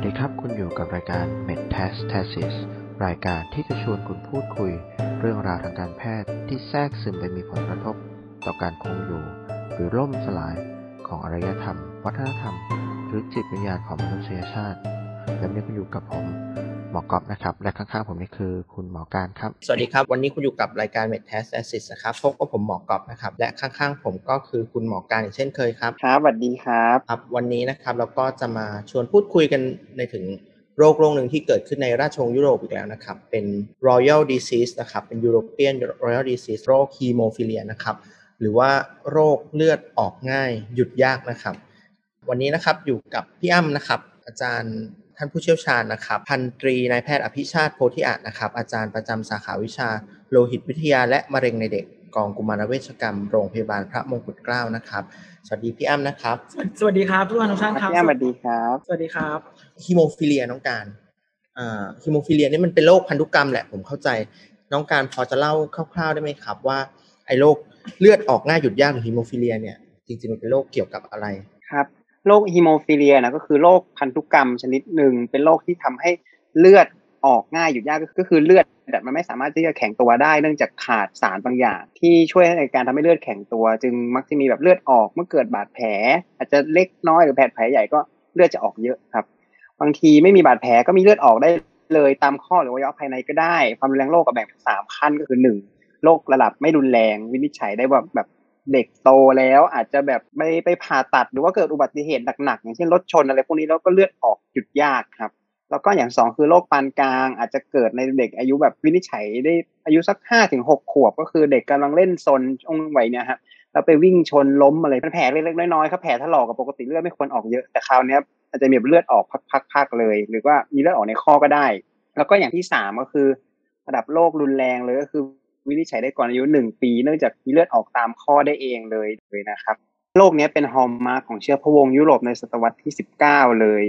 วัสดีครับคุณอยู่กับรายการ Metastasis รายการที่จะชวนคุณพูดคุย เรื่องราวทางการแพทย์ที่แทรกซึมไปมีผลกระทบ ต่อการคงอยู่ หรือล่มสลายของอารยธรรม วัฒนธรรม หรือจิตวิญญาณของมนุษยชาติและนี้คุณอยู่กับผม หมอกอบนะครับ และข้างๆผมนี่คือคุณหมอการครับ สวัสดีครับ วันนี้คุณอยู่กับรายการ m e d t e s t Assist นะครับพบกับผมหมอกอบนะครับ และข้างๆผมก็คือคุณหมอการอีกเช่นเคยครับครับสวัสดีครับครับวันนี้นะครับเราก็จะมาชวนพูดคุยกันในถึงโรคโรคหนึ่งที่เกิดขึ้นในราชวงศ์ยุโรปอีกแล้วนะครับ เป็น Royal Disease นะครับ เป็น European Royal Disease โรคฮีโมฟิเลียนะครับ หรือว่าโรคเลือดออกง่ายหยุดยากนะครับ วันนี้นะครับอยู่กับพี่อ้ำนะครับ อาจารย์ ท่านผู้เชี่ยวชาญนะครับ พันตรีนายแพทย์อภิชาติโพธิอาจนะครับ อาจารย์ประจำสาขาวิชา โลหิตวิทยาและมะเร็งในเด็กกองกุมารเวชกรรมโรงพยาบาลพระมงกุฎเกล้านะครับ สวัสดีพี่อ้ำนะครับสวัสสวัสดีครับทุกท่านทุกท่านครับพี่อ้ำสวัสดีครับ สวัสดีครับฮีโมฟิเลียน้องการอ่าฮีโมฟิเลียนี่มันเป็นโรคพันธุกรรมแหละผมเข้าใจน้องการพอจะเล่าคร่าว ๆได้ไหมครับ ว่าไอ้โรคเลือดออกง่ายหยุดยากหรือฮีโมฟิเลียเนี่ยจริงๆมันเป็นโรคเกี่ยวกับอะไรครับ โรคฮีโมฟิเลียนะก็คือโรคพันธุกรรมชนิดหนึ่งเป็นโรคที่ทำให้เลือดออกง่ายหยุดยากก็คือเลือดมันไม่สามารถที่จะแข็งตัวได้เนื่องจากขาดสารบางอย่าง ที่ช่วยในการทำให้เลือดแข็งตัว จึงมักจะมีแบบเลือดออกเมื่อเกิดบาดแผล อาจจะเล็กน้อยหรือแผลใหญ่ก็เลือดจะออกเยอะครับ บางทีไม่มีบาดแผลก็มีเลือดออกได้เลยตามข้อหรือวัยวะภายในก็ได้ ความรุนแรงโรคก็แบ่งเป็นสามขั้นก็คือหนึ่งโรคระดับไม่รุนแรงวินิจฉัยได้ว่าแบบ เด็กโตแล้วอาจจะแบบไม่ไปผ่าตัดหรือว่าเกิดอุบัติเหตุหนักๆอย่างเช่นรถชนอะไรพวกนี้แล้วก็เลือดออกหยุดยากครับแล้วก็อย่างสองคือโรคปานกลาง อาจจะเกิดในเด็กอายุแบบวินิจฉัยได้อายุสักห้าถึงหกขวบ ก็คือเด็กกำลังเล่นซนช่วงวัยเนี่ยครับแล้วไปวิ่งชนล้มอะไรเป็นแผลเล็กๆน้อยๆครับแผลถลอกกับปกติเลือดไม่ควรออกเยอะแต่คราวนี้อาจจะมีเลือดออกพักๆเลย หรือว่ามีเลือดออกในข้อก็ได้ แล้วก็อย่างที่สามก็คือ ระดับโรครุนแรงเลยก็คือ วินิจฉัยได้ก่อนอายุหนึ่งปี เนื่องจากมีเลือดออกตามข้อได้เองเลยเลยนะครับโรคนี้เป็น hallmark ของเชื้อพระวงศ์ยุโรปในศตวรรษที่ 19 เลย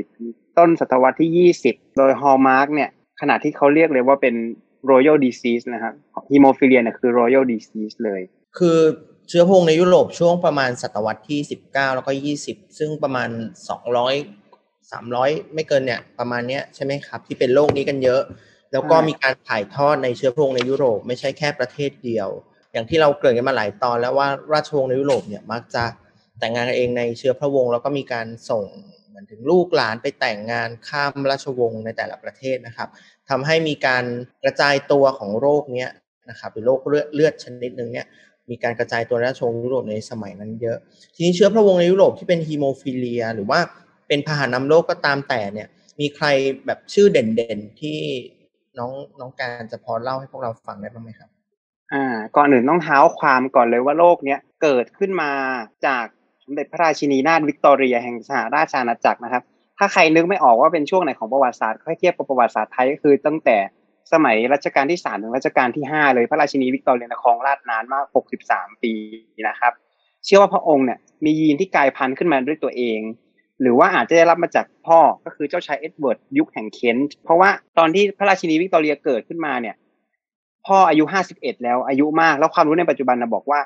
ต้นศตวรรษที่ 20 โดย hallmark เนี่ยขณะที่เขาเรียกเลยว่าเป็น royal disease นะครับฮีโมฟิเลียเนี่ยคือ royal disease เลย คือเชื้อพระวงในยุโรปช่วงประมาณศตวรรษที่ 19 แล้วก็ 20 ซึ่งประมาณ 200 300 ไม่เกินเนี่ยประมาณเนี้ยใช่ไหมครับ ที่เป็นโรคนี้กันเยอะ แล้วก็ใช่มีการถ่ายทอดในเชื้อพระวงศ์ในยุโรปไม่ใช่แค่ประเทศเดียว อย่างที่เราเกริ่นกันมาหลายตอนแล้วว่าราชวงศ์ในยุโรปเนี่ยมักจะแต่งงานกันเองในเชื้อพระวงศ์แล้วก็มีการส่งเหมือนถึงลูกหลานไปแต่งงานข้ามราชวงศ์ในแต่ละประเทศนะครับทำให้มีการกระจายตัวของโรคเนี้ยนะครับหรือโรคเลือดเลือดชนิดหนึ่งเนี่ยมีการกระจายตัวในราชวงศ์ยุโรปในสมัยนั้นเยอะ ทีนี้เชื้อพระวงศ์ในยุโรปที่เป็นฮีโมฟิเลีย หรือว่าเป็นพาหะนำโรคก็ตามแต่เนี่ยมีใครแบบชื่อเด่นๆที่ น้องน้องการจะพอเล่าให้พวกเราฟังได้บ้างไหมครับ อ่า ก่อนอื่นต้องเท้าความก่อนเลยว่าโรคเนี้ยเกิดขึ้นมาจากสมเด็จพระราชินีนาถวิกตอเรียแห่งสหราชอาณาจักรนะครับ ถ้าใครนึกไม่ออกว่าเป็นช่วงไหนของประวัติศาสตร์ค่อยเทียบกับประวัติศาสตร์ไทยก็คือตั้งแต่สมัยรัชกาลที่สามถึงรัชกาลที่ห้าเลยพระราชินีวิกตอเรียครองราชย์นานมากหกสิบสามปีนะครับ เชื่อว่าพระองค์เนี่ยมียีนที่กลายพันธุ์ขึ้นมาด้วยตัวเอง หรือว่าอาจจะได้รับมาจากพ่อก็คือเจ้าชายเอ็ดเวิร์ดดยุคแห่งเคนต์เพราะว่าตอนที่พระราชินีวิกตอเรียเกิดขึ้นมาเนี่ย พ่ออายุห้าสิบเอ็ดแล้วอายุมากแล้วความรู้ในปัจจุบันนะบอกว่า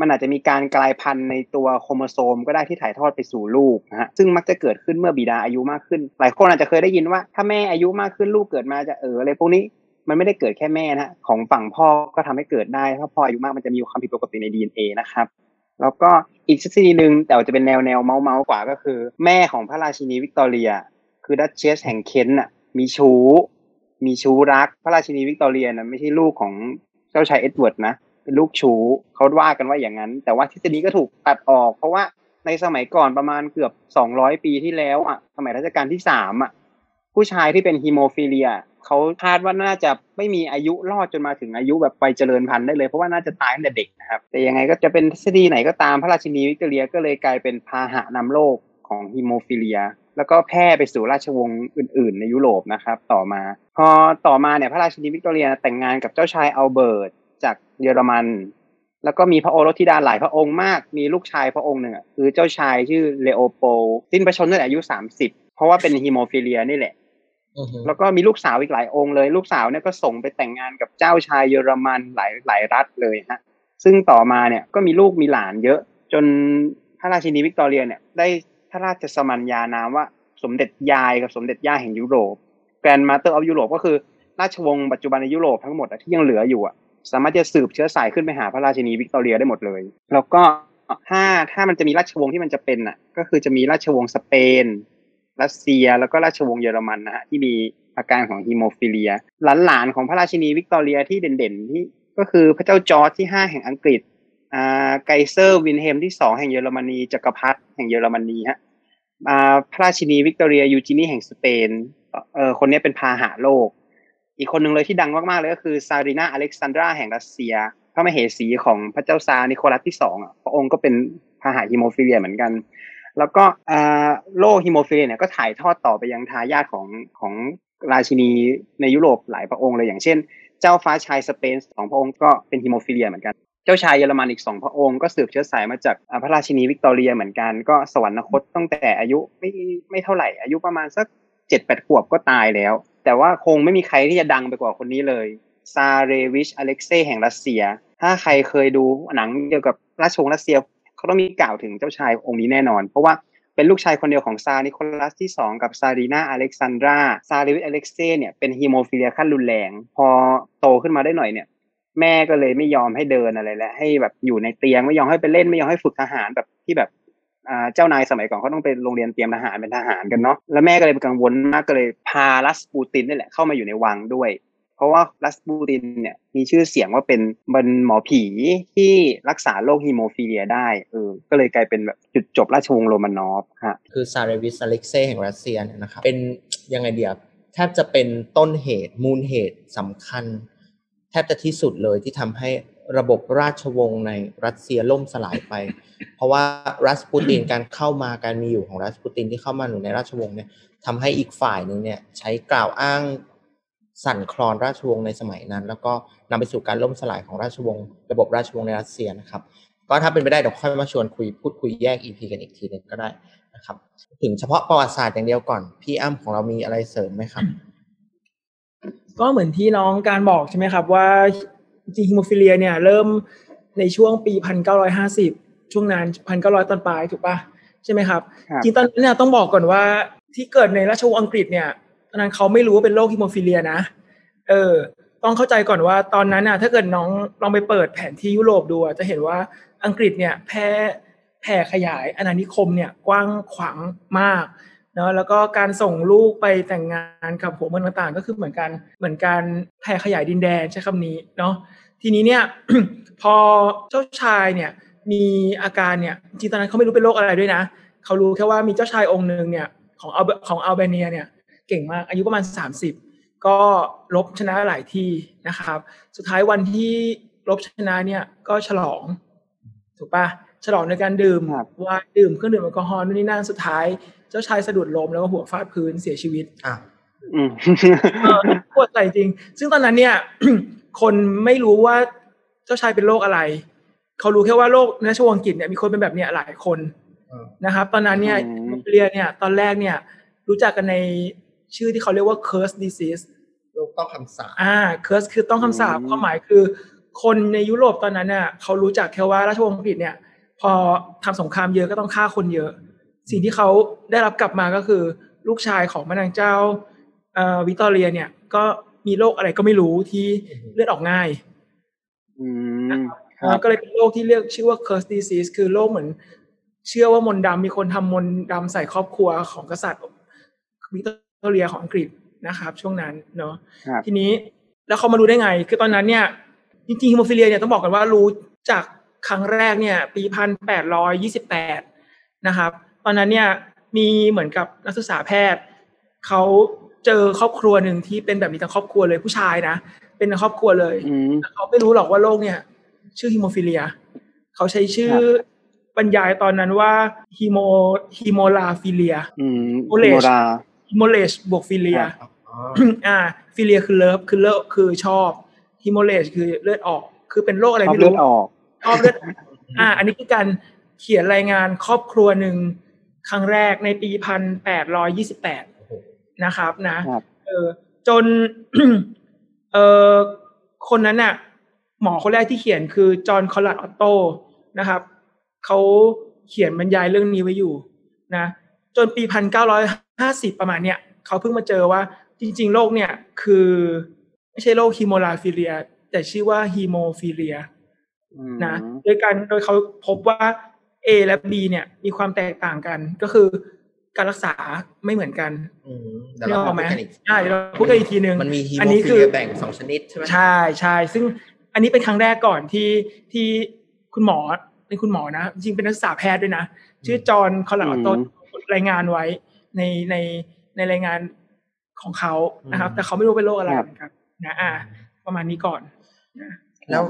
มันอาจจะมีการกลายพันธุ์ในตัวโครโมโซมก็ได้ที่ถ่ายทอดไปสู่ลูกนะฮะซึ่งมักจะเกิดขึ้นเมื่อบิดาอายุมากขึ้น หลายคนอาจจะเคยได้ยินว่า ถ้าแม่อายุมากขึ้นลูกเกิดมาจะเอออะไรพวกนี้มันไม่ได้เกิดแค่แม่นะฮะของฝั่งพ่อก็ทำให้เกิดได้ถ้าพ่ออายุมากมันจะมีความผิดปกติใน DNA นะครับ แล้วก็อีกทฤษฎีหนึ่งแต่จะเป็นแนวแนวเมาเมาๆกว่าก็คือ แม่ของพระราชินีวิกตอเรีย คือดัชเชสแห่งเคนต์น่ะ มีชู้ มีชู้รัก พระราชินีวิกตอเรียนะไม่ใช่ลูกของเจ้าชายเอ็ดเวิร์ดนะเป็นลูกชู้เขาว่ากันว่าอย่างนั้น แต่ว่าทฤษฎีก็ถูกตัดออก เพราะว่าในสมัยก่อนประมาณเกือบสองร้อยปีที่แล้วอะสมัยรัชกาลที่สามอะ ผู้ชายที่เป็นฮีโมฟิเลียเขาคาดว่าน่าจะไม่มีอายุรอดจนมาถึงอายุแบบไปเจริญพันธุ์ได้เลย เพราะว่าน่าจะตายตั้งแต่เด็กนะครับ แต่ยังไงก็จะเป็นทฤษฎีไหนก็ตามพระราชินีวิกตอเรียก็เลยกลายเป็นพาหะนำโรคของฮีโมฟิเลีย แล้วก็แพร่ไปสู่ราชวงศ์อื่น ๆ ในยุโรปนะครับ ต่อมา พอต่อมาเนี่ยพระราชินีวิกตอเรียแต่งงานกับเจ้าชายอัลเบิร์ตจากเยอรมัน แล้วก็มีพระโอรสธิดาหลายพระองค์มาก มีลูกชายพระองค์หนึ่งอะคือเจ้าชายชื่อเลโอโปลด์สิ้นพระชนม์ตั้งแต่อายุสามสิบเพราะว่าเป็นฮีโมฟิเลียนี่แหละ แล้วก็มีลูกสาวอีกหลายองค์เลย ลูกสาวเนี่ยก็ส่งไปแต่งงานกับเจ้าชายเยอรมันหลายหลายรัฐเลยฮะซึ่งต่อมาเนี่ยก็มีลูกมีหลานเยอะ จนพระราชินีวิกตอเรียเนี่ยได้พระราชสมัญญานามว่าสมเด็จยายกับสมเด็จย่าแห่งยุโรป Grandmother of Europe ก็คือราชวงศ์ปัจจุบันในยุโรปทั้งหมดอะที่ยังเหลืออยู่อะสามารถจะสืบเชื้อสายขึ้นไปหาพระราชินีวิกตอเรียได้หมดเลย แล้วก็ถ้าถ้ามันจะมีราชวงศ์ที่มันจะเป็นอะก็คือจะมีราชวงศ์สเปน รัสเซียแล้วก็ราชวงศ์เยอรมันนะฮะที่มีอาการของฮีโมฟิเลีย หลานๆของพระราชินีวิกตอเรียที่เด่นๆที่ก็คือพระเจ้าจอร์จที่ห้าแห่งอังกฤษอ่าไกเซอร์วิลเฮล์มที่สองแห่งเยอรมนีจักรพรรดิแห่งเยอรมนีฮะอ่าพระราชินีวิกตอเรียยูจินีแห่งสเปนเออคนนี้เป็นพาหะโรค อีกคนหนึ่งเลยที่ดังมากๆเลยก็คือซารีนาอเล็กซานดราแห่งรัสเซีย พระมเหสีของพระเจ้าซาร์นิโคลัสที่สองอะพระองค์ก็เป็นพาหะฮิโมฟิเลียเหมือนกัน แล้วก็โรคฮิโมฟิเลียเนี่ยก็ถ่ายทอดต่อไปยังทายาทของของราชินีในยุโรปหลายพระองค์เลยอย่างเช่น เจ้าฟ้าชายสเปนสองพระองค์ก็เป็นฮิโมฟิเลียเหมือนกัน เจ้าชายเยอรมันอีกสองพระองค์ก็สืบเชื้อสายมาจากพระราชินีวิกตอเรียเหมือนกันก็สวรรคตตั้งแต่อายุไม่ไม่เท่าไหร่ อายุประมาณสักเจ็ดแปดขวบก็ตายแล้ว แต่ว่าคงไม่มีใครที่จะดังไปกว่าคนนี้เลยซาเรวิชอเล็กเซย์แห่งรัสเซีย ถ้าใครเคยดูหนังเกี่ยวกับราชวงศ์รัสเซีย เขาต้องมีกล่าวถึงเจ้าชายองค์นี้แน่นอน เพราะว่าเป็นลูกชายคนเดียวของซาร์นิโคลัสที่สองกับซารีนาอเล็กซานดราซาเรวิชอเล็กเซย์เนี่ยเป็นฮีโมฟิเลียขั้นรุนแรง พอโตขึ้นมาได้หน่อยเนี่ย แม่ก็เลยไม่ยอมให้เดินอะไรแล้วให้แบบอยู่ในเตียงไม่ยอมให้ไปเล่นไม่ยอมให้ฝึกทหารแบบที่แบบเจ้านายสมัยก่อนเขาต้องไปโรงเรียนเตรียมทหารเป็นทหารกันเนาะแล้วแม่ก็เลยกังวลมากก็เลยพารัสปูตินนี่แหละเข้ามาอยู่ในวังด้วย เพราะว่ารัสปูตินเนี่ยมีชื่อเสียงว่าเป็นเป็นหมอผีที่รักษาโรคฮีโมฟิเลียได้เออก็เลยกลายเป็นแบบจุดจบราชวงศ์โรมานอฟฮะคือซาเรวิชอเล็กเซย์แห่งรัสเซียเนี่ยนะครับเป็นยังไงเดียบแทบจะเป็นต้นเหตุมูลเหตุสำคัญ แทบจะที่สุดเลยที่ทำให้ระบบราชวงศ์ในรัสเซียล่มสลายไป เพราะว่ารัสปูตินการเข้ามาการมีอยู่ของรัสปูตินที่เข้ามาอยู่ในราชวงศ์เนี่ยทำให้อีกฝ่ายหนึ่งเนี่ยใช้กล่าวอ้าง สั่นคลอนราชวงศ์ในสมัยนั้น แล้วก็นำไปสู่การล่มสลายของราชวงศ์ระบบราชวงศ์ในรัสเซียนะครับ ก็ถ้าเป็นไปได้เดี๋ยวค่อยมาชวนคุยพูดคุยแยก EP กันอีกทีหนึงก็ได้นะครับ ถึงเฉพาะประวัติศาสตร์อย่างเดียวก่อน พี่อ้ำของเรามีอะไรเสริมไหมครับ ก็เหมือนที่น้องการบอกใช่ไหมครับ ว่าจริงฮิโมฟิเลียเนี่ยเริ่มในช่วงปีพันเก้าร้อยห้าสิบช่วงนั้นพันเก้าร้อยตอนปลายถูกปะใช่ไหมครับครับ จริงตอนนั้นเนี่ยต้องบอกก่อนว่าที่เกิดในราชวงศ์อังกฤษเนี่ย ตอนนั้นเขาไม่รู้ว่าเป็นโรคฮิโมฟิเลียนะ เออ ต้องเข้าใจก่อนว่าตอนนั้นน่ะ ถ้าเกิดน้องลองไปเปิดแผนที่ยุโรปดูจะเห็นว่าอังกฤษเนี่ยแพร่แผ่ขยายอาณานิคมเนี่ยกว้างขวางมากเนาะแล้วก็การส่งลูกไปแต่งงานกับหัวเมืองต่างๆ ก็คือเหมือนกันเหมือนการแผ่ขยายดินแดนใช้คำนี้เนาะทีนี้เนี่ยพอเจ้าชายเนี่ยมีอาการเนี่ยจริงๆตอนนั้นเขาไม่รู้เป็นโรคอะไรด้วยนะเขารู้แค่ว่ามีเจ้าชายองค์หนึ่งเนี่ยของอัลเบของอัลเบเนียเนี่ย เก่งมากอายุประมาณ 30 ก็ลบชนะหลายที่นะครับ สุดท้ายวันที่ลบชนะเนี่ยก็ฉลอง ถูกปะฉลองในการดื่มครับว่าดื่มเครื่องดื่มแอลกอฮอล์นู่นนี่นั่นสุดท้าย เจ้าชายสะดุดล้มแล้วก็หัวฟาดพื้นเสียชีวิตอะอืมเออปวดใจจริง ซึ่งตอนนั้นเนี่ย คนไม่รู้ว่าเจ้าชายเป็นโรคอะไร เขารู้แค่ว่าโรคในราชวงศ์อังกฤษเนี่ยมีคนเป็นแบบเนี้ยหลายคนอืมนะครับ ตอนนั้นเนี่ยอืมฮิโมฟิเลียเนี่ย ตอนแรกเนี่ย รู้จักกันใน ชื่อที่เขาเรียกว่า curse disease โรคต้องคำสาปอ่า curse คือต้องคำสาปอืมความหมายคือ คนในยุโรปตอนนั้นเนี่ยเขารู้จักแค่ว่าราชวงศ์อังกฤษเนี่ย พอทำสงครามเยอะก็ต้องฆ่าคนเยอะ สิ่งที่เขาได้รับกลับมาก็คือ ลูกชายของพระนางเจ้าเอ่อวิกตอเรียเนี่ย ก็มีโรคอะไรก็ไม่รู้ที่เลือดออกง่ายอืมครับแล้วก็เลยเป็นโรคที่เรียกชื่อว่า curse disease คือโรคเหมือน เชื่อว่ามนต์ดำมีคนทำมนต์ดำใส่ครอบครัวของกษัตริย์วิกตอ เรียของอังกฤษนะครับ ช่วงนั้นเนาะครับทีนี้แล้วเขามารู้ได้ไง คือตอนนั้นเนี่ยจริงๆฮิโมฟิเลียเนี่ยต้องบอกกันว่ารู้จักครั้งแรกเนี่ย ปีพันแปดร้อยยี่สิบแปดนะครับ ตอนนั้นเนี่ยมีเหมือนกับนักศึกษาแพทย์เขาเจอครอบครัวหนึ่งที่เป็นแบบนี้ทั้งครอบครัวเลยผู้ชายนะเป็นทั้งครอบครัวเลยอืมเขาไม่รู้หรอกว่าโรคเนี่ย ชื่อฮิโมฟิเลียเขาใช้ชื่อครับบรรยายตอนนั้นว่า hemo hemorrhaphiliaอืมโอเลชโมรา hemorrhage บวก philia ครับอ๋ออ่า philia คือ love คือ love คือชอบฮิโมเลชคือเลือดออก คือเป็นโรคอะไรชอบไม่เลือรู้ดออกชอบเลือดอ่า อันนี้คือการเขียนรายงานครอบครัวหนึ่งครั้งแรกในปีพันแปดร้อยยี่สิบแปดนะครับนะครับเออจนเออคนนั้นน่ะ หมอคนแรกที่เขียนคือจอห์นคอลลัดออตโตนะครับเขาเขียนบรรยายเรื่องนี้ไว้อยู่นะ จนปีพันเก้าร้อย ห้าสิบประมาณเนี้ยเขาเพิ่งมาเจอว่าจริง ๆ โรคเนี่ยคือไม่ใช่โรคฮีโมลาฟิเลีย แต่ชื่อว่าฮีโมฟิเลียอืมนะโดยการโดยเขาพบว่า A และ B เนี่ยมีความแตกต่างกันก็คือการรักษาไม่เหมือนกันอืมเดี๋ยวเรานึกออกไหมพูดกันอีกใช่เราพูดกันอีกทีนึงมันมีฮีอันโมนี้ฟิคืเลีอยแบ่งสองชนิดใช่ไหมใช่ใช่ซึ่งอันนี้เป็นครั้งแรกก่อนที่ที่คุณหมอเป็นคุณหมอนะ จริงๆเป็นนักศึกษาแพทย์ด้วยนะ ชื่อจอห์นคอนราดออตโตรายงานไว้ ในในในรายงานของเขานะครับ แต่เขาไม่รู้เป็นโรคอะไรเหมือนกันนะอ่า ประมาณนี้ก่อนนะแล้ว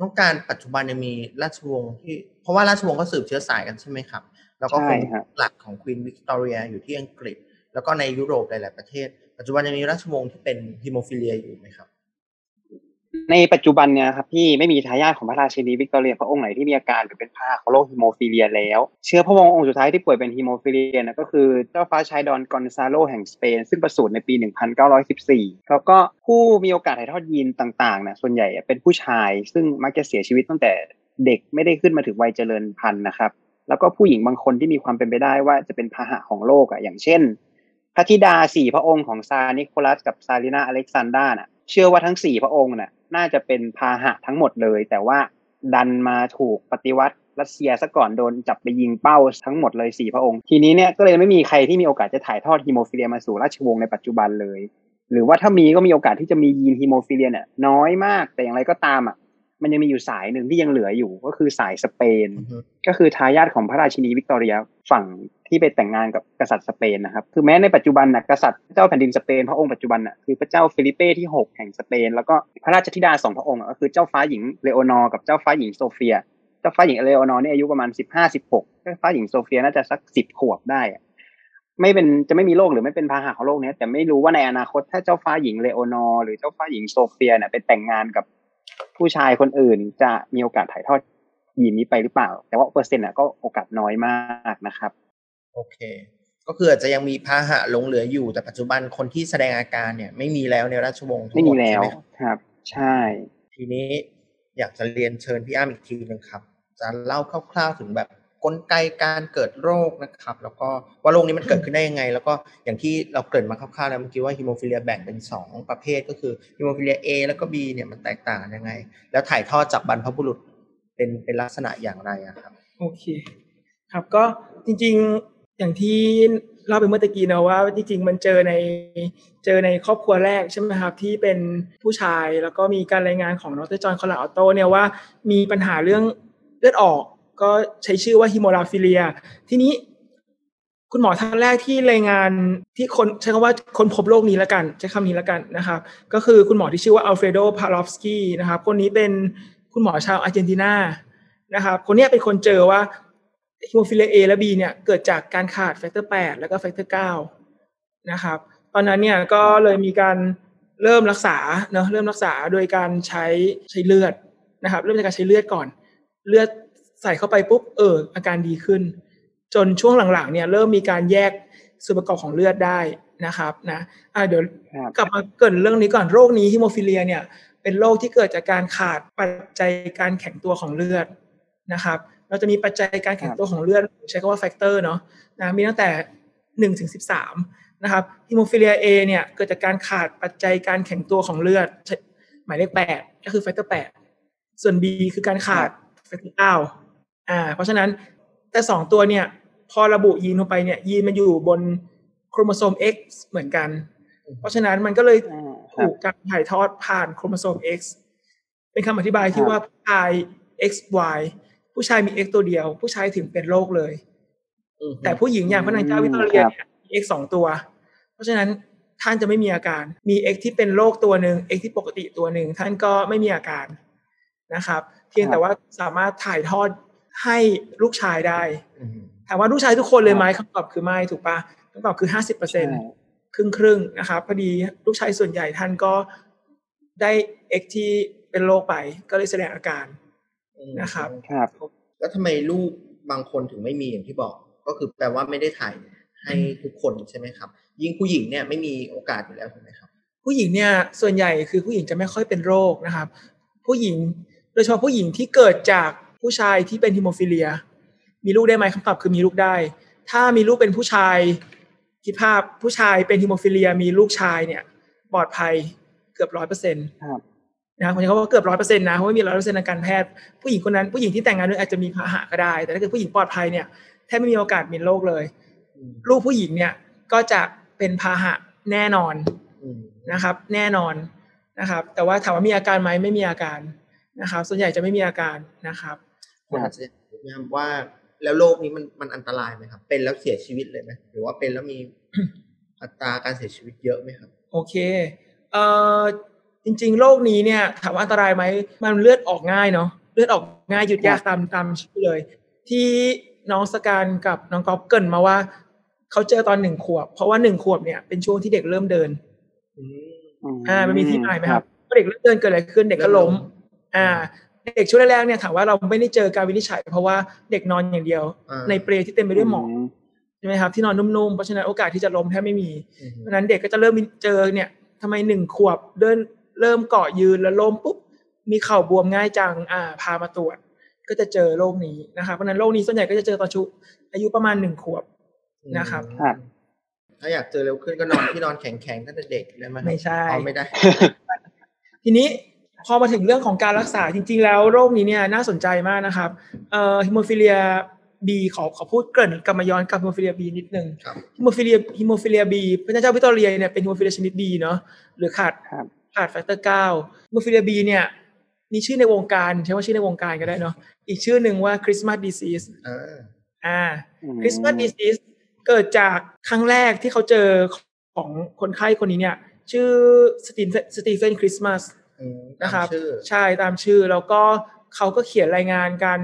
ต้องการปัจจุบันยังมีราชวงศ์ที่ เพราะว่าราชวงศ์ก็สืบเชื้อสายกันใช่ไหมครับ แล้วก็ใช่คนครับหลักของ Queen วิกตอเรียอยู่ที่อังกฤษ แล้วก็ในยุโรปหลาย ๆ ประเทศ ปัจจุบันยังมีราชวงศ์ที่เป็นฮิโมฟิเลียอยู่ไหมครับ ในปัจจุบันเนี่ยครับพี่ไม่มีทายาทของพระราชินีวิกตอเรียพระองค์ไหนที่มีอาการหรือเป็นพาหะของโรคฮีโมฟิเลียแล้ว เชื้อพระวงศ์องค์สุดท้ายที่ป่วยเป็นฮีโมฟิเลียนะก็คือเจ้าฟ้าชายดอนกอนซาโลแห่งสเปน ซึ่งประสูติในปี 1914 แล้วก็ผู้มีโอกาสถ่ายทอดยีนต่างๆนะส่วนใหญ่เป็นผู้ชาย ซึ่งมักจะเสียชีวิตตั้งแต่เด็กไม่ได้ขึ้นมาถึงวัยเจริญพันธุ์นะครับแล้วก็ผู้หญิงบางคนที่มีความเป็นไปได้ว่าจะเป็นพาหะของโรคอะอย่างเช่นพระธิดาสี่พระองค์ของซาร์นิโคลัสกับซารินาอเล็กซานดราน่ะ เชื่อว่าทั้งสี่พระองค์น่ะน่าจะเป็นพาหะทั้งหมดเลย แต่ว่าดันมาถูกปฏิวัติรัสเซียซะก่อนโดนจับไปยิงเป้าทั้งหมดเลยสี่พระองค์ ทีนี้เนี่ยก็เลยไม่มีใครที่มีโอกาสจะถ่ายทอดฮีโมฟิเลียมาสู่ราชวงศ์ในปัจจุบันเลย หรือว่าถ้ามีก็มีโอกาสที่จะมียีนฮีโมฟิเลียเนี่ยน้อยมากแต่อย่างไรก็ตามอะมันยังมีอยู่สายหนึ่งที่ยังเหลืออยู่ก็คือสายสเปนอือฮึก็คือทายาทของพระราชินีวิกตอเรียฝั่ง ที่ไปแต่งงานกับกษัตริย์สเปนนะครับ คือแม้ในปัจจุบันนะกษัตริย์เจ้าแผ่นดินสเปนพระองค์ปัจจุบันน่ะคือพระเจ้าฟิลิเป้ที่ 6 แห่งสเปน แล้วก็พระราชธิดาสองพระองค์อะก็คือเจ้าฟ้าหญิงเลโอนอร์กับเจ้าฟ้าหญิงโซเฟีย เจ้าฟ้าหญิงเลโอนอร์นี่อายุประมาณ 15 16เจ้าฟ้าหญิงโซเฟียน่าจะสัก 10 ขวบได้ ไม่เป็นจะไม่มีโรคหรือไม่เป็นพาหะของโรคเนี้ยแต่ไม่รู้ว่าในอนาคตถ้าเจ้าฟ้าหญิงเลโอนอร์หรือเจ้าฟ้าหญิงโซเฟียเนี่ยไปแต่งงานกับผู้ชายคนอื่นจะมีโอกาสถ่ายทอดยีนนี้ไปหรือเปล่า แต่ว่าเปอร์เซ็นต์อะก็โอกาสน้อยมากนะครับ โอเค ก็คืออาจจะยังมีพาหะหลงเหลืออยู่ แต่ปัจจุบันคนที่แสดงอาการเนี่ย ไม่มีแล้วในราชวงศ์ทั้ไม่งหมมีดแล้ใช่วไหมครับครับ ใช่ ทีนี้อยากจะเรียนเชิญพี่อ้ำอีกทีหนึ่งครับ จะเล่าคร่าวๆถึงแบบกลไกการเกิดโรคนะครับ แล้วก็ว่าโรคนี้มันเกิดขึ้นได้ยังไง แล้วก็อย่างที่เราเกริ่นมาคร่าวๆแล้วเมื่อกี้ว่าฮิโมฟิเลียแบ่งเป็นสองประเภทก็คือฮิโมฟิเลีย A แล้วก็ B เนี่ยมันแตกต่างกันยังไง แล้วถ่ายทอดจากบรรพบุรุษเป็นเป็นลักษณะอย่างไรอะครับ โอเค ครับก็จริงๆ อย่างที่เล่าไปเมื่อตะกี้นะว่าจริงๆมันเจอในเจอในครอบครัวแรกใช่ไหมครับที่เป็นผู้ชายแล้วก็มีการรายงานของดรจอห์นคอนราดออตโตเนี่ยว่ามีปัญหาเรื่องเลือดออก ก็ใช้ชื่อว่าฮิโมลาฟิเลีย ทีนี้คุณหมอท่านแรกที่รายงานที่คนใช้คำว่าคนพบโรคนี้แล้วกัน ใช้คำนี้แล้วกันนะครับ ก็คือคุณหมอที่ชื่อว่าอัลเฟรโดพาฟลอฟสกี้นะครับ คนนี้เป็นคุณหมอชาวอาร์เจนตินานะครับ คนนี้เป็นคนเจอว่า ฮิโมฟิเลีย A และ B เนี่ยเกิดจากการขาด factor 8 แล้วก็ factor 9 นะครับ ตอนนั้นเนี่ยก็เลยมีการเริ่มรักษาเนาะเริ่มรักษาโดยการใช้ใช้เลือดนะครับ เริ่มจากการใช้เลือดก่อน เลือดใส่เข้าไปปุ๊บเอออาการดีขึ้น จนช่วงหลังๆเนี่ยเริ่มมีการแยกส่วนประกอบของเลือดได้นะครับนะอ่าเดี๋ยวครับกลับมาเกรินเรื่องนี้ก่อนโรคนี้ฮิโมฟิเลียเนี่ยเป็นโรคที่เกิดจากการขาดปัจจัยการแข็งตัวของเลือดนะครับ เราจะมีปัจจัยการแข็งตัวของเลือดใช้คำว่า factor เนาะนะมีตั้งแต่หนึ่งถึงสิบสามนะครับฮิโมฟิเลีย A เนี่ยเกิดจากการขาดปัจจัยการแข็งตัวของเลือด หมายเลขแปดก็คือ factor แปดส่วน B คือการขาด factor เก้าอ่า เพราะฉะนั้นแต่สองตัวเนี่ย พอระบุยีนลงไปเนี่ยยีนมันอยู่บนโครโมโซม X เหมือนกัน เพราะฉะนั้นมันก็เลยอ่าถูกครับการถ่ายทอดผ่านโครโมโซม X เป็นคำอธิบายที่ครับว่าผู้ชาย XY ผู้ชายมี X ตัวเดียว ผู้ชายถึงเป็นโรคเลยแต่ผู้หญิงอย่างพระนางเจ้าวิกตอเรียเนี่ยมี X สองตัว เพราะฉะนั้นท่านจะไม่มีอาการ มี X ที่เป็นโรคตัวหนึ่ง X ที่ปกติตัวหนึ่งท่านก็ไม่มีอาการนะครับ เพียงแต่ว่าสามารถถ่ายทอดให้ลูกชายได้อืมถามว่าลูกชายทุกคนเลยไหมคำตอบคือไม่ถูกปะคำตอบคือห้าสิบเปอร์เซ็นใช่ครึ่งครึ่งๆนะครับพอดีลูกชายส่วนใหญ่ท่านก็ได้เอ็กที่เป็นโรคไปก็เลยแสดงอาการอืม นะครับครับแล้วทำไมลูกบางคนถึงไม่มีอย่างที่บอก ก็คือแปลว่าไม่ได้ถ่ายให้ทุกคนใช่ไหมครับ ยิ่งผู้หญิงเนี่ยไม่มีโอกาสอยู่แล้วถูกไหมครับ ผู้หญิงเนี่ยส่วนใหญ่คือผู้หญิงจะไม่ค่อยเป็นโรคนะครับ ผู้หญิงโดยเฉพาะผู้หญิงที่เกิดจากผู้ชายที่เป็นฮิโมฟิเลีย มีลูกได้ไหมคำตอบคือมีลูกได้ ถ้ามีลูกเป็นผู้ชายคิดภาพผู้ชายเป็นฮิโมฟิเลีย มีลูกชายเนี่ยปลอดภัยเกือบร้อยเปอร์เซ็นต์ครับ นะผมจะเขาว่าเกือบร้อยเปอร์เซ็นต์นะเพราะว่ามีร้อยเปอร์เซ็นต์ทางการแพทย์ผู้หญิงคนนั้นผู้หญิงที่แต่งงานด้วยอาจจะมีพาหะก็ได้ แต่ถ้าเกิดผู้หญิงปลอดภัยเนี่ยแทบไม่มีโอกาสมีโรคเลยอืมลูกผู้หญิงเนี่ยก็จะเป็นพาหะแน่นอนอืมนะครับ แน่นอนนะครับ แต่ว่าถามว่ามีอาการไหมไม่มีอาการนะครับ ส่วนใหญ่จะไม่มีอาการนะครับคนอาจจะอยากรู้นะครับว่าแล้วโรคนี้มันมันอันตรายไหมครับ เป็นแล้วเสียชีวิตเลยไหมหรือว่าเป็นแล้วมีอัตราการเสียชีวิตเยอะไหมครับ โอเค เอ่อ จริง ๆ โรคนี้เนี่ยถามว่าอันตรายไหมมันเลือดออกง่ายเนาะเลือดออกง่ายหยุดยากตามตามชื่อเลย ที่น้องสการกับน้องก๊อฟเกรินมาว่าเขาเจอตอนหนึ่งขวบ เพราะว่าหนึ่งขวบเนี่ยเป็นช่วงที่เด็กเริ่มเดินอืมอ่ามันมีที่มาไหมครับพอเด็กเริ่มเดินเกิดอะไรขึ้นเด็กก็ล้ม อ่า เด็กช่วงแรกๆเนี่ยถามว่าเราไม่ได้เจอการวินิจฉัย เพราะว่าเด็กนอนอย่างเดียวอ่าในเปลที่เต็มไปด้วยหมอนใช่ไหมครับที่นอนนุ่มๆเพราะฉะนั้นโอกาสที่จะล้มแทบไม่มีอืมเพราะฉะนั้นเด็กก็จะเริ่มมีเจอเนี่ยทำไมหนึ่งขวบเดิน เริ่มเกาะยืนแล้วล้มปุ๊บมีเข่าบวมง่ายจังอ่าพามาตรวจ ก็จะเจอโรคนี้นะครับเพราะฉะนั้นโรคนี้ส่วนใหญ่ก็จะเจอตอนชุอายุประมาณหนึ่งขวบนะครับครับถ้าอยากเจอเร็วขึ้นก็นอนที่นอนแข็งๆตั้งแต่เด็กได้ไหมครับไม่ใช่อ๋อไม่ได้ ทีนี้พอมาถึงเรื่องของการรักษาจริง ๆ แล้วโรคนี้เนี่ยน่าสนใจมากนะครับเอ่อฮิโมฟิเลีย B ขอขอพูดเกริ่นกลับมาย้อนกับฮิโมฟิเลีย B นิดนึงครับฮิโมฟิเลียฮิโมฟิเลีย B พระเจ้าวิกตอเรียเนี่ยเป็นฮิโมฟิเลียชนิด B เนาะหรือขาดครับ ขาด factor เก้าฮิโมฟิเลีย B เนี่ยมีชื่อในวงการใช้ว่าชื่อในวงการก็ได้เนาะอีกชื่อหนึ่งว่า Christmas disease อ่าอ่าอืม Christmas disease เกิดจากครั้งแรกที่เขาเจอของคนไข้คนนี้เนี่ย ชื่อสตีเฟนสตีเฟนคริสต์มาสอืมนะครับตามชื่อใช่ตามชื่อ แล้วก็เขาก็เขียนรายงานการ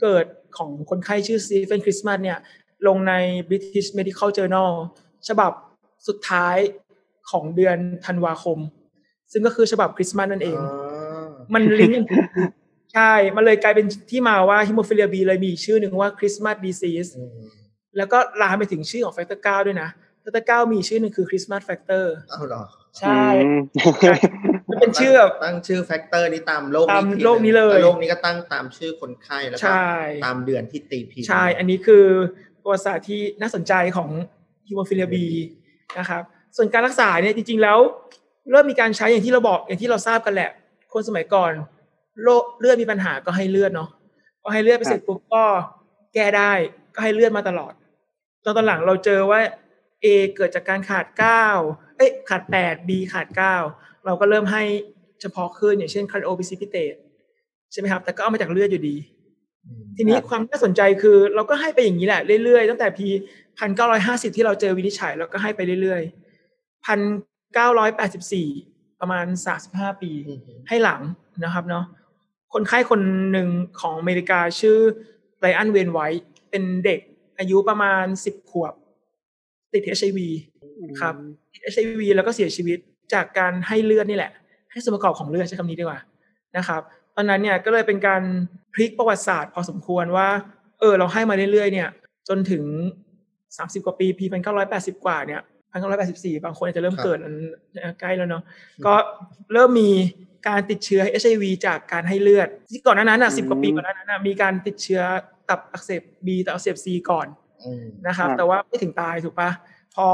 เกิดของคนไข้ชื่อสตีเฟนคริสต์มาสเนี่ย ลงใน British Medical Journal ฉบับสุดท้ายของเดือนธันวาคม ซึ่งก็คือฉบับคริสต์มาสนั่นเอง มันลิงก์กันใช่ มันเลยกลายเป็นที่มาว่าฮิโมฟิเลีย B เลยมีอีกชื่อหนึ่งว่า Christmas disease อืมแล้วก็ลามไปถึงชื่อของ factor เก้าด้วยนะ factor เก้ามีชื่อหนึ่งคือ Christmas factor เอาเหรอใช่อืมมันเป็นชื่อแบบตั้งชื่อ factor นี้ตามโรคตามทีโรคนี้เลยแวโรคนี้ก็ตั้งตามชื่อคนไข้แล้วก็ใช่ตามเดือนที่ตีพิมพ์ใช่ อันนี้คือประวัติศาสตร์ที่น่าสนใจของฮิโมฟิเลีย B นะครับ ส่วนการรักษาเนี่ยจริงๆแล้ว เริ่มมีการใช้อย่างที่เราบอกอย่างที่เราทราบกันแหละ คนสมัยก่อนโรคเลือดมีปัญหาก็ให้เลือดเนาะพอให้เลือดไปเสร็จปุ๊บก็แก้ได้ก็ให้เลือดมาตลอด ตอนตอนหลังเราเจอว่า A เกิดจากการขาดเก้าเอ้ยขาดแปด B ขาดเก้าเราก็เริ่มให้เฉพาะขึ้นอย่างเช่น cryoprecipitate ใช่ไหมครับ แต่ก็เอามาจากเลือดอยู่ดีอืมทีนี้ครับความน่าสนใจคือ เราก็ให้ไปอย่างนี้แหละเรื่อยๆตั้งแต่ปีพันเก้าร้อยห้าสิบที่เราเจอวินิจฉัยเราก็ให้ไปเรื่อยๆพัน เก้าร้อยแปดสิบสี่ประมาณสามสิบห้าปีอืมให้หลังนะครับเนาะคนไข้คนหนึ่งของอเมริกาชื่อไบรอันเวนไวท์เป็นเด็กอายุประมาณสิบขวบ ติด HIV ครับติด HIV แล้วก็เสียชีวิตจากการให้เลือดนี่แหละ ให้ส่วนประกอบของเลือดใช้คำนี้ดีกว่านะครับ ตอนนั้นเนี่ยก็เลยเป็นการพลิกประวัติศาสตร์พอสมควรว่า เออเราให้มาเรื่อยๆเนี่ย จนถึงสามสิบกว่าปีปีพันเก้าร้อยแปดสิบกว่าเนี่ย พันเก้าร้อยแปดสิบสี่บางคนอาจจะเริ่มเกิดอันใกล้แล้วเนาะก็เริ่มมีการติดเชื้อ HIV จากการให้เลือด ที่ก่อนหน้านั้นอะสิบกว่าปีก่อนหน้านั้นน่ะมีการติดเชื้อตับอักเสบ B ตับอักเสบ C ก่อนอืมนะครับครับ แต่ว่าไม่ถึงตายถูกปะพอ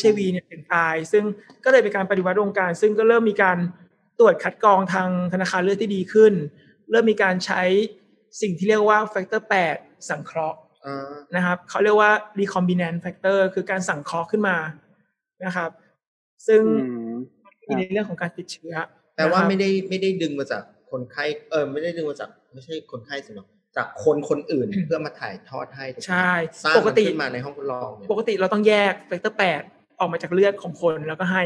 HIV เนี่ยถึงตาย ซึ่งก็เลยเป็นการปฏิวัติวงการ ซึ่งก็เริ่มมีการตรวจคัดกรองทางธนาคารเลือดที่ดีขึ้น เริ่มมีการใช้สิ่งที่เรียกว่าแฟกเตอร์8สังเคราะห์อ่านะครับเขาเรียกว่า recombinant factor คือการสังเคราะห์ขึ้นมา นะครับ ซึ่งอืมมีในเรื่องของการติดเชื้อแต่ว่านะครับไม่ได้ไม่ได้ดึงมาจากคนไข้เออไม่ได้ดึงมาจากไม่ใช่คนไข้สิเนาะจากคนคนอื่นเพื่อมาถ่ายทอดให้ถูกไหมใช่สร้างปกมันติขึ้นมาในห้องทดลองเนี่ยปกติเราต้องแยก factor 8ออกมาจากเลือดของคนแล้วก็ให้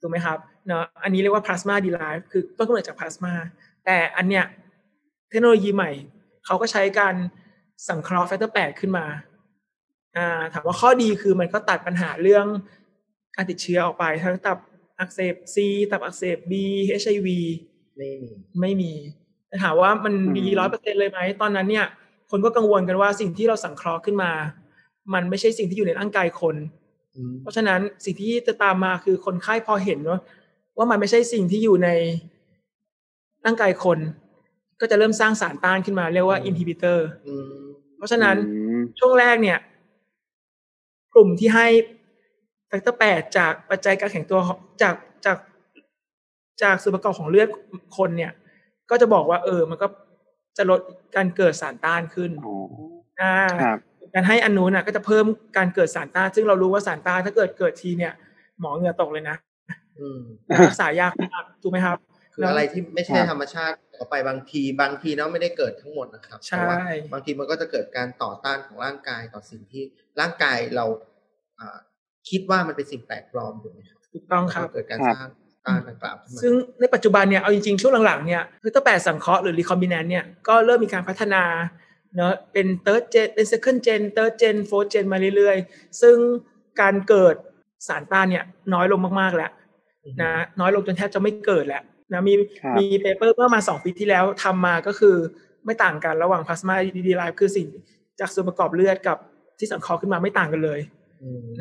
ถูกไหมครับเนาะอันนี้เรียกว่า plasma derived คือต้นกำเนิดจากพลาสมาแต่อันเนี้ยเทคโนโลยีใหม่ เขาก็ใช้การสังเคราะห์ factor 8ขึ้นมาอ่าถามว่าข้อดีคือมันก็ตัดปัญหาเรื่อง การติดเชื้อออกไปทั้งตับอักเสบ C ตับอักเสบ B HIV ไม่มีไม่มีแต่ถามว่ามันดีอืมร้อยเปอร์เซ็นต์เลยไหมตอนนั้นเนี่ย คนก็กังวลกันว่าสิ่งที่เราสังเคราะห์ขึ้นมา มันไม่ใช่สิ่งที่อยู่ในร่างกายคนอืมเพราะฉะนั้นสิ่งที่จะตามมาคือคนไข้พอเห็นว่าว่ามันไม่ใช่สิ่งที่อยู่ในร่างกายคน ก็จะเริ่มสร้างสารต้านขึ้นมาเรียกว่า inhibitor อืมเพราะฉะนั้นอืมช่วงแรกเนี่ยกลุ่มที่ให้ factor แปดจากปัจจัยการแข็งตัวของจากจากจากส่วนประกอบของเลือดคนเนี่ย ก็จะบอกว่าเออ มันก็จะลดการเกิดสารต้านขึ้นอ๋ออ่าครับการให้อันนู้นน่ะ ก็จะเพิ่มการเกิดสารต้าน ซึ่งเรารู้ว่าสารต้านถ้าเกิดเกิดทีเนี่ย หมอเหงื่อตกเลยนะอืมรักษายากมากถูกไหมครับคืออะไรที่ไม่ใช่ครับธรรมชาติต่อไปบางที บางทีเนาะไม่ได้เกิดทั้งหมดนะครับใช่แต่ว่าบางทีมันก็จะเกิดการต่อต้านของร่างกายต่อสิ่งที่ร่างกายเราอ่า คิดว่ามันเป็นสิ่งแปลกปลอมถูกไหมครับถูกต้องครับแล้วก็เกิดการครับสร้างต้านต่างๆขึ้นมาซึ่งในปัจจุบันเนี่ยเอาจริงๆ ช่วงหลังๆเนี่ยคือตั้งแต่สังเคราะห์หรือรีคอมบิแนนเนี่ยก็เริ่มมีการพัฒนาเนอะเป็น third gen เป็น second gen third gen fourth gen มาเรื่อยๆ ซึ่งการเกิดสารต้านเนี่ยน้อยลงมากๆแล้วนะน้อยลงจนแทบจะไม่เกิดแล้วนะมีครับมี paper เมื่อมาสองปีที่แล้วทำมาก็คือไม่ต่างกันระหว่าง plasma derived คือสิ่งจากส่วนประกอบเลือดกับที่สังเคราะห์ขึ้นมาไม่ต่างกันเลยอืม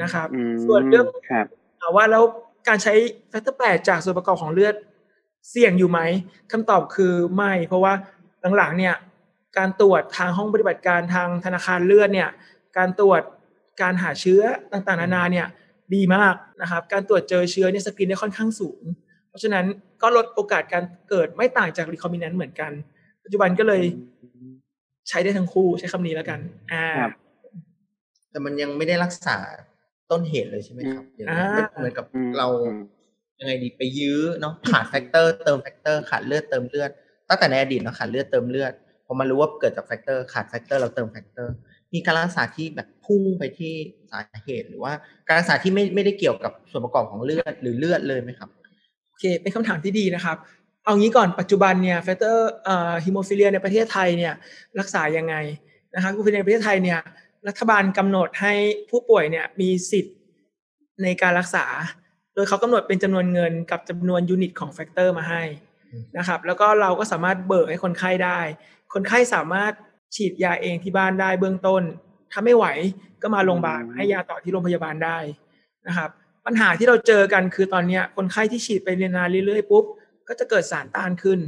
นะครับอืมส่วนเรื่องครับถามว่าแล้วการใช้ factor แปดจากส่วนประกอบของเลือดเสี่ยงอยู่ไหมคำตอบคือไม่ เพราะว่าหลังๆเนี่ยการตรวจทางห้องปฏิบัติการทางธนาคารเลือดเนี่ยการตรวจการหาเชื้อต่างๆ นานาเนี่ยดีมากนะครับ การตรวจเจอเชื้อเนี่ยสกรีนได้ค่อนข้างสูง เพราะฉะนั้นก็ลดโอกาสการเกิดไม่ต่างจาก recombinant เหมือนกัน ปัจจุบันก็เลยใช้ได้ทั้งคู่ใช้คำนี้แล้วกันอ่าครับ แต่มันยังไม่ได้รักษาต้นเหตุเลยใช่ไหมครับอย่างนั้นอ่าเหมือนกับอืมเรายังไงดีไปยื้อเนาะขาด factor เติม factor ขาดเลือดเติมเลือดตั้งแต่ในอดีตเนาะขาดเลือดเติมเลือดพอมารู้ว่าเกิดจาก factor ขาด factor เราเติม factor มีการรักษาที่แบบพุ่งไปที่สาเหตุหรือว่าการรักษาที่ไม่ไม่ได้เกี่ยวกับส่วนประกอบของเลือดหรือเลือดเลยไหมครับโอเคเป็นคำถามที่ดีนะครับเอางี้ก่อนปัจจุบันเนี่ย factor เอ่อฮีโมฟีเลียในประเทศไทยเนี่ยรักษายังไงนะครับฮีโมฟีเลียในประเทศไทยเนี่ย รัฐบาลกำหนดให้ผู้ป่วยเนี่ยมีสิทธิ์ในการรักษา โดยเขากำหนดเป็นจำนวนเงินกับจำนวน unit ของ factor มาให้นะครับแล้วก็เราก็สามารถเบิกให้คนไข้ได้ คนไข้สามารถฉีดยาเองที่บ้านได้เบื้องต้น ถ้าไม่ไหวก็มาโรงพยาบาลให้ยาต่อที่โรงพยาบาลได้นะครับ ปัญหาที่เราเจอกันคือตอนเนี้ยคนไข้ที่ฉีดไปนานๆเรื่อยๆปุ๊บก็จะเกิดสารต้านขึ้น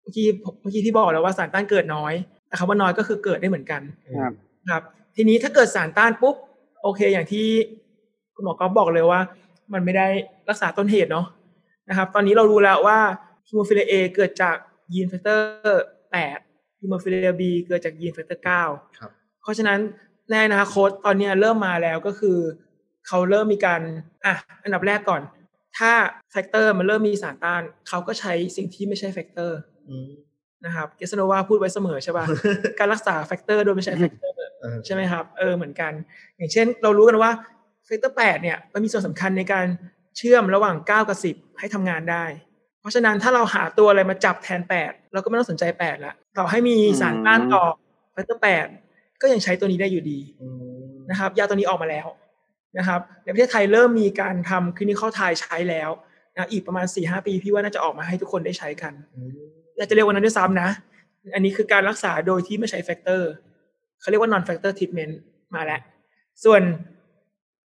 เมื่อกี้เมื่อกี้ที่บอกแล้วว่าสารต้านเกิดน้อยแต่คำว่าน้อยก็คือเกิดได้เหมือนกันครับครับ ทีนี้ถ้าเกิดสารต้านปุ๊บโอเค อย่างที่คุณหมอก็บอกเลยว่า มันไม่ได้รักษาต้นเหตุเนาะนะครับ ตอนนี้เรารู้แล้วว่าฮิโมฟิเลีย A เกิดจากยีนแฟกเตอร์8ฮิโมฟิเลีย B เกิดจากยีนแฟกเตอร์9ครับเพราะฉะนั้นในอนาคตตอนเนี้ยเริ่มมาแล้วก็คือ เขาเริ่มมีการอะอันดับแรกก่อน ถ้า factor มันเริ่มมีสารต้าน เขาก็ใช้สิ่งที่ไม่ใช่ factor อืมนะครับคาสโนวาพูดไว้เสมอใช่ป่ะ การรักษา factor โดยไม่ใช้แฟกเตอร์เออ ใช่ไหมครับเออเหมือนกัน อย่างเช่น เรารู้กันว่า factor แปดเนี่ยมันมีส่วนสำคัญในการเชื่อมระหว่างเก้ากับสิบให้ทำงานได้ เพราะฉะนั้นถ้าเราหาตัวอะไรมาจับแทนแปดเราก็ไม่ต้องสนใจแปดละต่อให้มีสารต้านต่อ factor แปดก็ยังใช้ตัวนี้ได้อยู่ดีอืมนะครับยาตัวนี้ออกมาแล้วนะครับในประเทศไทยเริ่มมีการทำ clinical trial ใช้แล้วนะอีกประมาณ4-5 ปีพี่ว่าน่าจะออกมาให้ทุกคนได้ใช้กันอืมอยากจะเรียกวันนั้นด้วยซ้ำนะ อันนี้คือการรักษาโดยที่ไม่ใช้ factor เขาเรียกว่า non factor treatment มาแล้ว ส่วน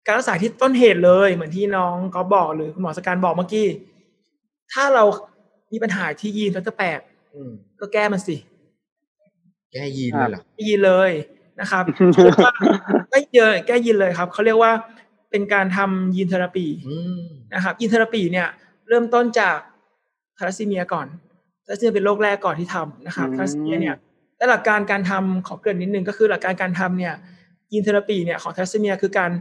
การรักษาที่ต้นเหตุเลยเหมือนที่น้องก็บอกหรือคุณหมอสการบอกเมื่อกี้ ถ้าเรามีปัญหาที่ยีน factor แปดอืมก็แก้มันสิ แก้ยีนเลยเหรอแก้ยีนเลยนะครับเรียกว่าไม่เยอะแก้ยีนเลยครับเขาเรียกว่าเป็นการทำ gene therapy อืมนะครับ gene therapy เนี่ย เริ่มต้นจากธาลัสซีเมียก่อนธาลัสซีเมียเป็นโรคแรกก่อนที่ทำนะครับอืมธาลัสซีเมียเนี่ย และหลักการการทำขอเกริ่นนิดนึงก็คือหลักการการทำเนี่ย gene therapy เนี่ยของธาลัสซีเมียคือการ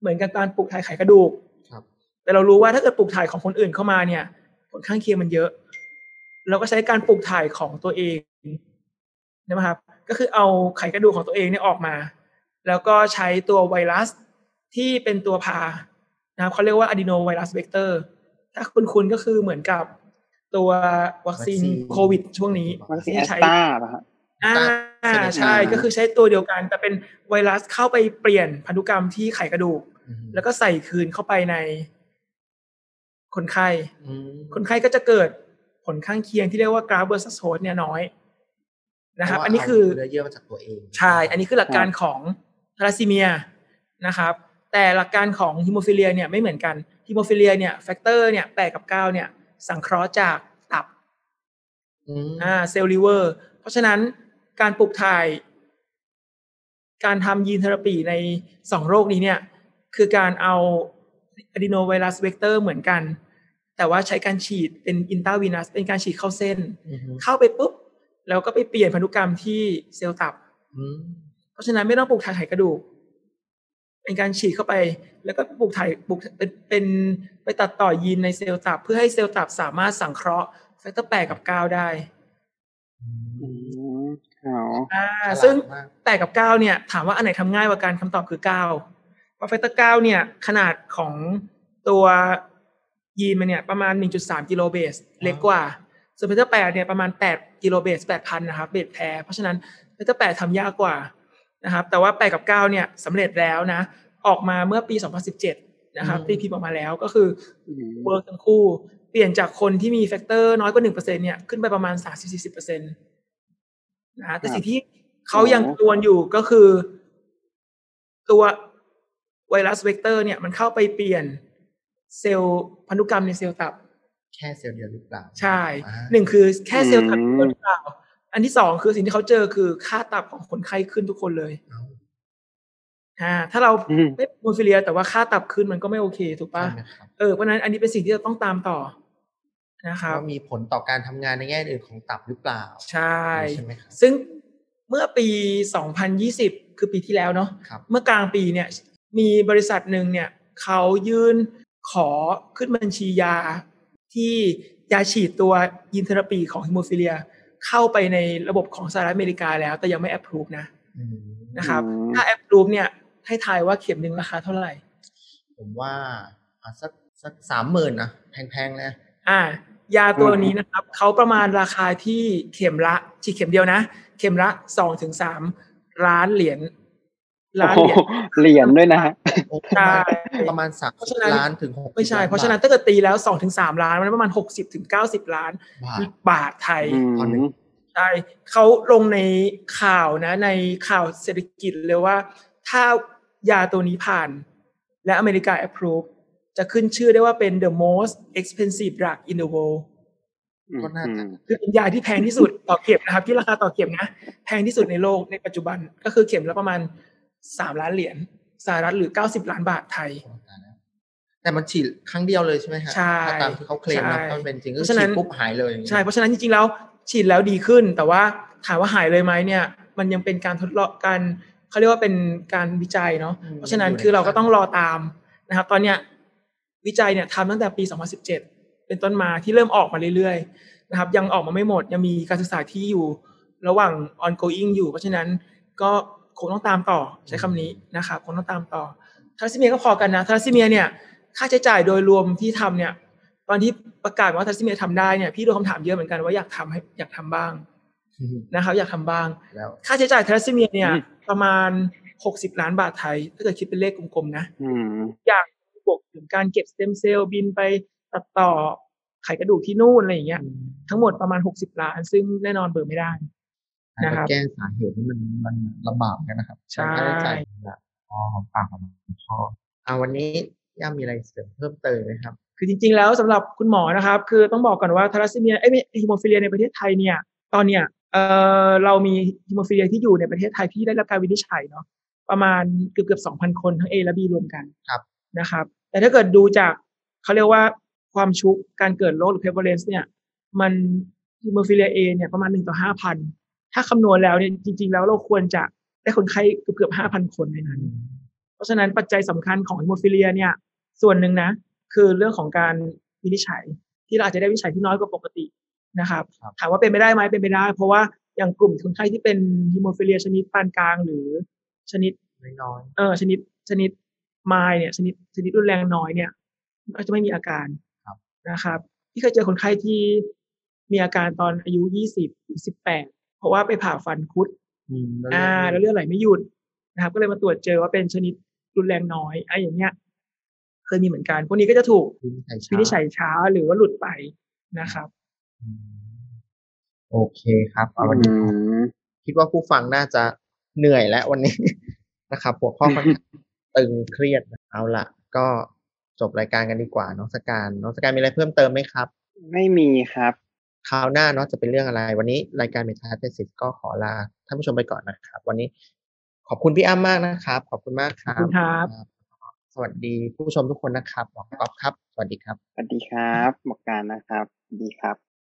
เหมือนกับการปลูกถ่ายไขกระดูกครับแต่เรารู้ว่าถ้าเกิดปลูกถ่ายของคนอื่นเข้ามาเนี่ย ผลข้างเคียงมันเยอะ เราก็ใช้การปลูกถ่ายของตัวเองนะครับ ก็คือเอาไขกระดูกของตัวเองเนี่ยออกมา แล้วก็ใช้ตัวไวรัสที่เป็นตัวพานะครับเขาเรียกว่า adenovirus vector ถ้าคุณคุณก็คือเหมือนกับตัววัคซีนวัคซีนโควิดช่วงนี้วัคซีนที่แอสตร้าใช่ป่ะครับอ่า ใช่ไหมใช่อ่าก็คือใช้ตัวเดียวกัน แต่เป็นไวรัสเข้าไปเปลี่ยนพันธุกรรมที่ไขกระดูกอืมแล้วก็ใส่คืนเข้าไปใน คนไข้อืมคนไข้ก็จะเกิดผลข้างเคียงที่เรียกว่า graft versus host เนี่ยน้อยนะครับเพาะว่าอันนี้คือเาเนื้อเยื่อมาจากตัวเองใช่ อันนี้คือหลักการของธาลัสซีเมียนะครับ แต่หลักการของฮีโมฟีเลียเนี่ยไม่เหมือนกันฮีโมฟีเลียเนี่ย factor เนี่ยแปดกับเก้าเนี่ย สังเคราะห์จากตับอืมอ่าเซลล์ลิเวอร์ เพราะฉะนั้น การปลูกถ่าย การทำ gene therapy ในสองโรคนี้เนี่ย คือการเอา adenovirus vector เหมือนกัน แต่ว่าใช้การฉีดเป็น intravenous เป็นการฉีดเข้าเส้นอือฮึเข้าไปปุ๊บ แล้วก็ไปเปลี่ยนพันธุกรรมที่เซลล์ตับอืมเพราะฉะนั้นไม่ต้องปลูกถ่ายไขกระดูกเป็นการฉีดเข้าไป แล้วก็ปลูกถ่ายปลูกเป็นเป็นไปตัดต่อยีนในเซลล์ตับ เพื่อให้เซลล์ตับสามารถสังเคราะห์ factor แปดกับเก้าได้ อืมอ๋ออ่าฉลาดซึ่งมากแปดกับเก้าเนี่ย ถามว่าอันไหนทำง่ายกว่ากันคำตอบคือเก้าเพราะ factor เก้าเนี่ย ขนาดของตัวยีนมันเนี่ย ประมาณ 1.3 kilobase เล็กกว่าส่วน factor แปดเนี่ยประมาณ 8 kilobase 8,000นะครับ base pair เพราะฉะนั้น factor แปดทำยากกว่านะครับแต่ว่า8กับ9เนี่ยสำเร็จแล้วนะ ออกมาเมื่อปี 2017 นะครับอืมตีพิมพ์ออกมาแล้วก็คืออืม work ทั้งคู่ เปลี่ยนจากคนที่มี factor น้อยกว่า1%เนี่ยขึ้นไปประมาณ 30-40% นะแต่สิ่งที่เขายังกังวลอยู่ก็คือ ตัวไวรัสเวกเตอร์ เนี่ยมันเข้าไปเปลี่ยนเซลล์พันธุกรรมในเซลล์ตับ แค่เซลล์เดียวหรือเปล่า ใช่อ่าหนึ่งคือแค่เซลล์ตับหรือเปล่า อันที่สองคือสิ่งที่เขาเจอคือค่าตับของคนไข้ขึ้นทุกคนเลยเอาอ่าถ้าเราอืมไม่ฮีโมฟีเลีย แต่ว่าค่าตับขึ้นมันก็ไม่โอเค ถูกปะใช่ไหมครับเออเพราะฉะนั้นอันนี้เป็นสิ่งที่เราต้องตามต่อ นะครับว่ามีผลต่อการทำงานในแง่อื่นของตับหรือเปล่า ใช่ใช่ไหมครับซึ่งเมื่อปี 2020 คือปีที่แล้วเนาะครับเมื่อกลางปีเนี่ยมีบริษัทหนึ่งเนี่ยเขายื่นขอขึ้นบัญชียาที่ยาฉีดตัวยินเทอราปีของฮิโมฟิเลีย เข้าไปในระบบของสหรัฐอเมริกาแล้ว แต่ยังไม่แอปพรูฟนะอืมนะครับอืมถ้าแอปพรูฟเนี่ยให้ทายว่าเข็มหนึ่งราคาเท่าไหร่ ผมว่าอะสักสักสามหมื่นนะแพงๆเลยอ่า ยาตัวนี้นะครับเขาประมาณราคาที่เข็มละฉีดเข็มเดียวนะ เข็มละสองถึงสามล้านเหรียญโอ้ล้านโหเหรียญเหรียญด้วยนะฮะโอ้ใช่ประมาณสามเพราะสิฉะบนั้นล้านถึงหกไม่ใช่ เพราะฉะนั้นถ้าเกิดตีแล้วสองถึงสามล้านมันประมาณหกสิบถึงเก้าสิบล้านบาทบาทไทยอืมตอนหนึ่งใช่เขาลงในข่าวนะ ในข่าวเศรษฐกิจเลยว่า ถ้ายาตัวนี้ผ่าน และอเมริกา approve จะขึ้นชื่อได้ว่าเป็น the most expensive drug in the world ก็น่าจะคือเป็นยาที่แพงที่สุดต่อเข็มนะครับ ที่ราคาต่อเข็มนะ แพงที่สุดในโลกในปัจจุบันก็คือเข็มละประมาณสามล้านเหรียญสหรัฐหรือเก้าสิบล้านบาทไทยโอ้ตายแล้วแต่มันฉีดครั้งเดียวเลยใช่ไหมฮะใช่ถ้าตามที่เขาเคลมนะใช่ถ้ามันเป็นจริงก็เพราะฉะนั้ฉีนดปุ๊บหายเลยใช่เพราะฉะนั้นจริงๆแล้วฉีดแล้วดีขึ้น แต่ว่าถามว่าหายเลยไหมเนี่ย มันยังเป็นการทดลองการเขาเรียกว่าเป็นการวิจัยเนาะเพราะฉะนั้นคือเราก็ต้องรอตามนะครับ ตอนเนี้ย วิจัยเนี่ยทำตั้งแต่ปี 2017 เป็นต้นมาที่เริ่มออกมาเรื่อยๆนะครับ ยังออกมาไม่หมด ยังมีการศึกษาที่อยู่ระหว่าง ongoing อยู่ เพราะฉะนั้นก็คงต้องตามต่อใช้คำนี้นะครับคงต้องตามต่อทาร์ซิเมียก็พอกันนะทาร์ซิเมียเนี่ยค่าใช้จ่ายโดยรวมที่ทำเนี่ยตอนที่ประกาศว่าทัสซิเมียทำได้เนี่ยพี่โดนคำถามเยอะเหมือนกันว่าอยากทำให้อยากทำบ้างอืมนะครับอยากทำบ้างแล้วค่าใช้จ่ายธาลัสซีเมียเนี่ยอืมประมาณหกสิบล้านบาทไทย ถ้าเกิดคิดเป็นเลขกลมๆนะอืมอย่าง บวกถึงการเก็บสเต็มเซลล์บินไปตัดต่อไขกระดูกที่นู่นอะไรอย่างเงี้ยทั้งหมดประมาณหกสิบล้าน ซึ่งแน่นอนเบิกไม่ได้นะนะครับครับแก้สาเหตุนี่มันมันลำบากเหมือนกันนะครับใช่ค่าใช้จ่ายแบบพอหอมปากหอมคออ่าวันนี้ย่ามีอะไรเสริมเพิ่มเติมไหมครับ คือจริงๆแล้วสำหรับคุณหมอนะครับ คือต้องบอกก่อนว่าธาลัสซีเมียเอ้ยไม่ฮีโมฟีเลียในประเทศไทยเนี่ยตอนเนี้ยเออเรามีฮีโมฟีเลียที่อยู่ในประเทศไทยที่ได้รับการวินิจฉัยเนาะประมาณเกือบเกือบสองพันคนทั้ง A และ B รวมกันครับ นะครับ แต่ถ้าเกิดดูจากเขาเรียกว่าความชุกการเกิดโรคหรือ prevalence เนี่ย มันฮิโมฟิเลีย A เนี่ยประมาณหนึ่งต่อห้าพันถ้าคำนวณแล้วเนี่ยจริง ๆ แล้วเราควรจะได้คนไข้เกือบเกือบห้าพันคนในนั้น เพราะฉะนั้นปัจจัยสำคัญของฮีโมฟีเลียเนี่ย ส่วนหนึ่งนะ คือเรื่องของการวินิจฉัย ที่เราอาจจะได้วินิจฉัยที่น้อยกว่าปกตินะครับครับ ถามว่าเป็นไปได้ไหมเป็นไปได้ เพราะว่าอย่างกลุ่มคนไข้ที่เป็นฮิโมฟิเลียชนิดปานกลางหรือชนิดน้อยเออชนิดชนิด ไมล์เนี่ยชนิดชนิดรุนแรงน้อยเนี่ยก็จะไม่มีอาการนะครับ ที่เคยเจอคนไข้ที่มีอาการตอนอายุยี่สิบหรือสิบแปดเพราะว่าไปผ่าฟันคุดๆอืมแล้วอ่า แล้วเลือดไหลไม่หยุดนะครับ ก็เลยมาตรวจเจอว่าเป็นชนิดรุนแรงน้อยไอ้อย่างเงี้ยเคยมีเหมือนกันพวกนี้ก็จะถูกวินิจฉัยช้าวินิจฉัยช้าหรือว่าหลุดไปนะครับอืมโอเคครับเอาวันนี้อืมคิดว่าผู้ฟังน่าจะเหนื่อยแล้ววันนี้นะครับหัวข้อค่อนข้าง ตึงเครียดนะเอาละก็จบรายการกันดีกว่าน้องสการน้องสการมีอะไรเพิ่มเติมไหมครับ ไม่มีครับคราวหน้าเนาะจะเป็นเรื่องอะไร วันนี้รายการเมทาเทสิสก็ขอลาท่านผู้ชมไปก่อนนะครับ วันนี้ขอบคุณพี่อ้ำมากนะครับ ขอบคุณมากคขอบรับคุณครับ สวัสดีผู้ชมทุกคนนะครับหมอก๊อฟครับ สวัสดีครับ สวัสดีครับหมอการนะครับสวัสดีครับ